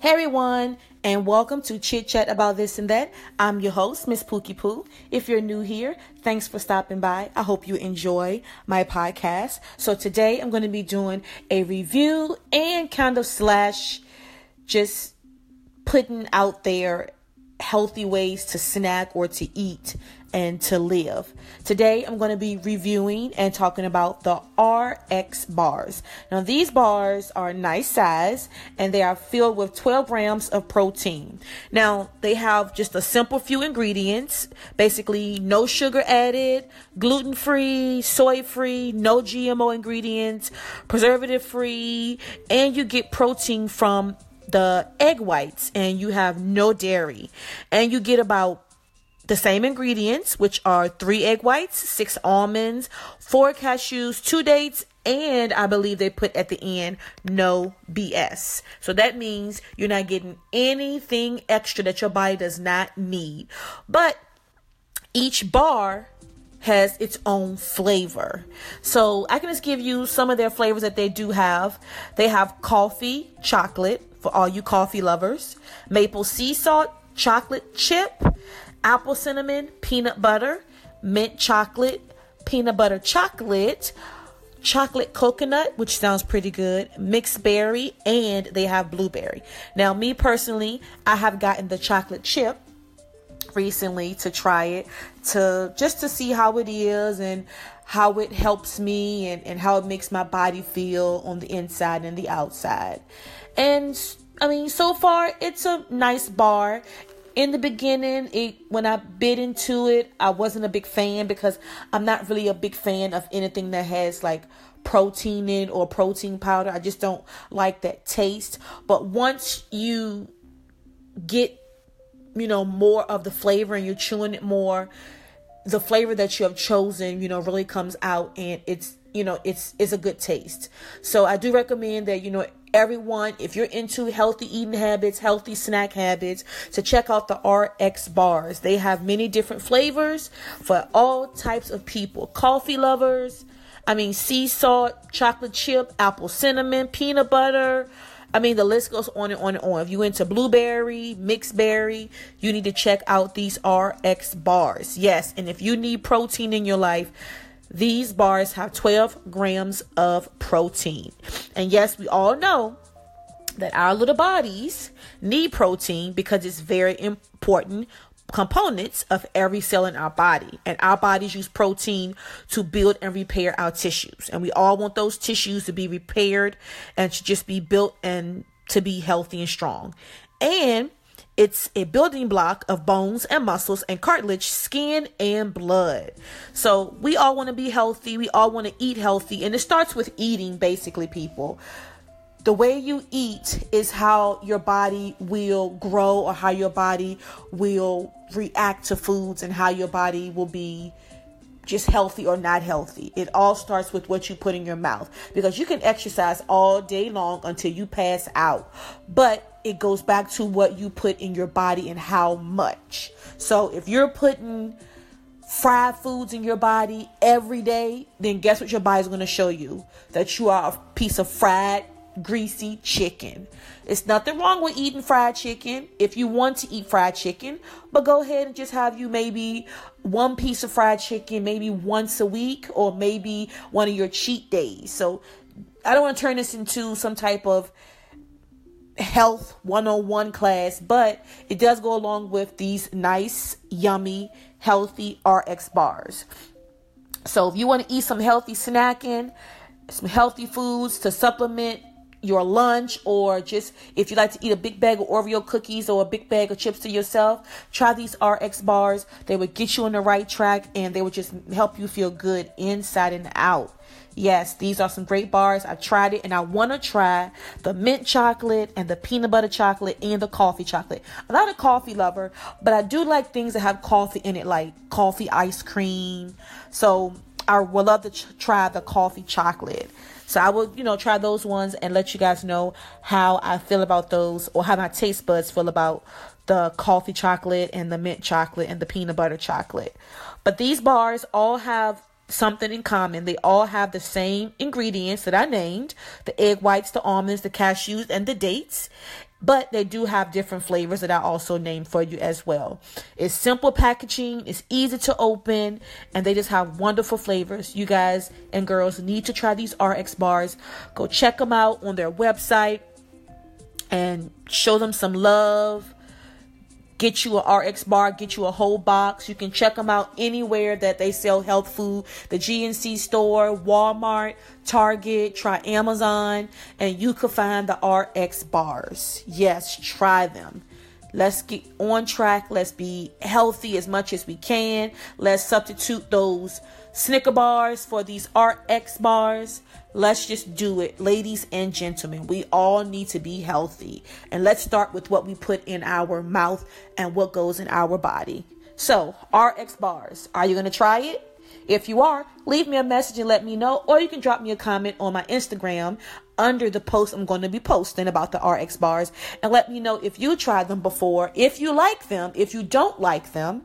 Hey everyone, and welcome to Chit Chat About This and That. I'm your host, Miss Pookie Poo. If you're new here, thanks for stopping by. I hope you enjoy my podcast. So today I'm going to be doing a review and kind of slash just putting out there healthy ways to snack or to eat and to live. Today I'm going to be reviewing and talking about the RX bars. Now these bars are nice size and they are filled with 12 grams of protein. Now they have just a simple few ingredients, basically no sugar added, gluten free, soy free, no GMO ingredients, preservative free, and you get protein from the egg whites and you have no dairy and you get about the same ingredients, which are three egg whites, six almonds, four cashews, two dates, and I believe they put at the end no BS. So that means you're not getting anything extra that your body does not need. But each bar has its own flavor. So I can just give you some of their flavors that they do have. They have coffee, chocolate, for all you coffee lovers, maple sea salt, chocolate chip, apple cinnamon, peanut butter, mint chocolate, peanut butter chocolate, chocolate coconut, which sounds pretty good, mixed berry, and they have blueberry. Now, me personally, I have gotten the chocolate chip recently to try it to just to see how it is and how it helps me and, and how it makes my body feel on the inside and the outside. And I mean, so far it's a nice bar. In the beginning, it when I bit into it, I wasn't a big fan because I'm not really a big fan of anything that has like protein in or protein powder. I just don't like that taste. But once you get you know more of the flavor and you're chewing it more, the flavor that you have chosen, you know, really comes out and it's you know it's it's a good taste so i do recommend that you know everyone if you're into healthy eating habits healthy snack habits to check out the rx bars they have many different flavors for all types of people coffee lovers i mean sea salt chocolate chip apple cinnamon peanut butter I mean, the list goes on and on and on. If you into blueberry, mixed berry, you need to check out these RX bars. Yes, and if you need protein in your life, these bars have 12 grams of protein. And yes, we all know that our little bodies need protein because it's very important components of every cell in our body. And our bodies use protein to build and repair our tissues. And we all want those tissues to be repaired and to just be built and to be healthy and strong. And it's a building block of bones and muscles and cartilage, skin and blood. So we all want to be healthy. We all want to eat healthy. And it starts with eating, basically, people. The way you eat is how your body will grow or how your body will react to foods and how your body will be just healthy or not healthy. It all starts with what you put in your mouth because you can exercise all day long until you pass out. But it goes back to what you put in your body and how much. So if you're putting fried foods in your body every day, then guess what your body's going to show you? That you are a piece of fried greasy chicken. It's nothing wrong with eating fried chicken if you want to eat fried chicken, but go ahead and just have you maybe one piece of fried chicken maybe once a week or maybe one of your cheat days. So I don't want to turn this into some type of health 101 class, but it does go along with these nice, yummy, healthy RX bars. So if you want to eat some healthy snacking, some healthy foods to supplement your lunch or just if you like to eat a big bag of Oreo cookies or a big bag of chips to yourself, try these RX bars. They would get you on the right track and they would just help you feel good inside and out. Yes, these are some great bars. I tried it and I want to try the mint chocolate and the peanut butter chocolate and the coffee chocolate. I'm not a coffee lover, but I do like things that have coffee in it, like coffee ice cream. So I would love to try the coffee chocolate. So I will, you know, try those ones and let you guys know how I feel about those or how my taste buds feel about the coffee chocolate and the mint chocolate and the peanut butter chocolate. But these bars all have something in common. They all have the same ingredients that I named the egg whites, the almonds, the cashews, and the dates. But they do have different flavors that I also named for you as well. It's simple packaging, it's easy to open, and they just have wonderful flavors. You guys and girls need to try these RX bars. Go check them out on their website and show them some love get you a RX bar, get you a whole box. You can check them out anywhere that they sell health food. The GNC store, Walmart, Target, try Amazon, and you can find the RX bars. Yes, try them. Let's get on track. Let's be healthy as much as we can. Let's substitute those Snicker bars for these RX bars. Let's just do it, ladies and gentlemen. We all need to be healthy. And let's start with what we put in our mouth and what goes in our body. So, RX bars, are you going to try it? If you are, leave me a message and let me know, or you can drop me a comment on my Instagram under the post I'm going to be posting about the RX bars and let me know if you tried them before, if you like them, if you don't like them,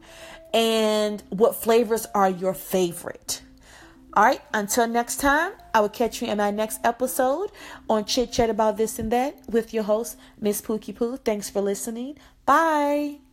and what flavors are your favorite. All right, until next time, I will catch you in my next episode on Chit Chat About This and That with your host, Miss Pookie Poo. Thanks for listening. Bye.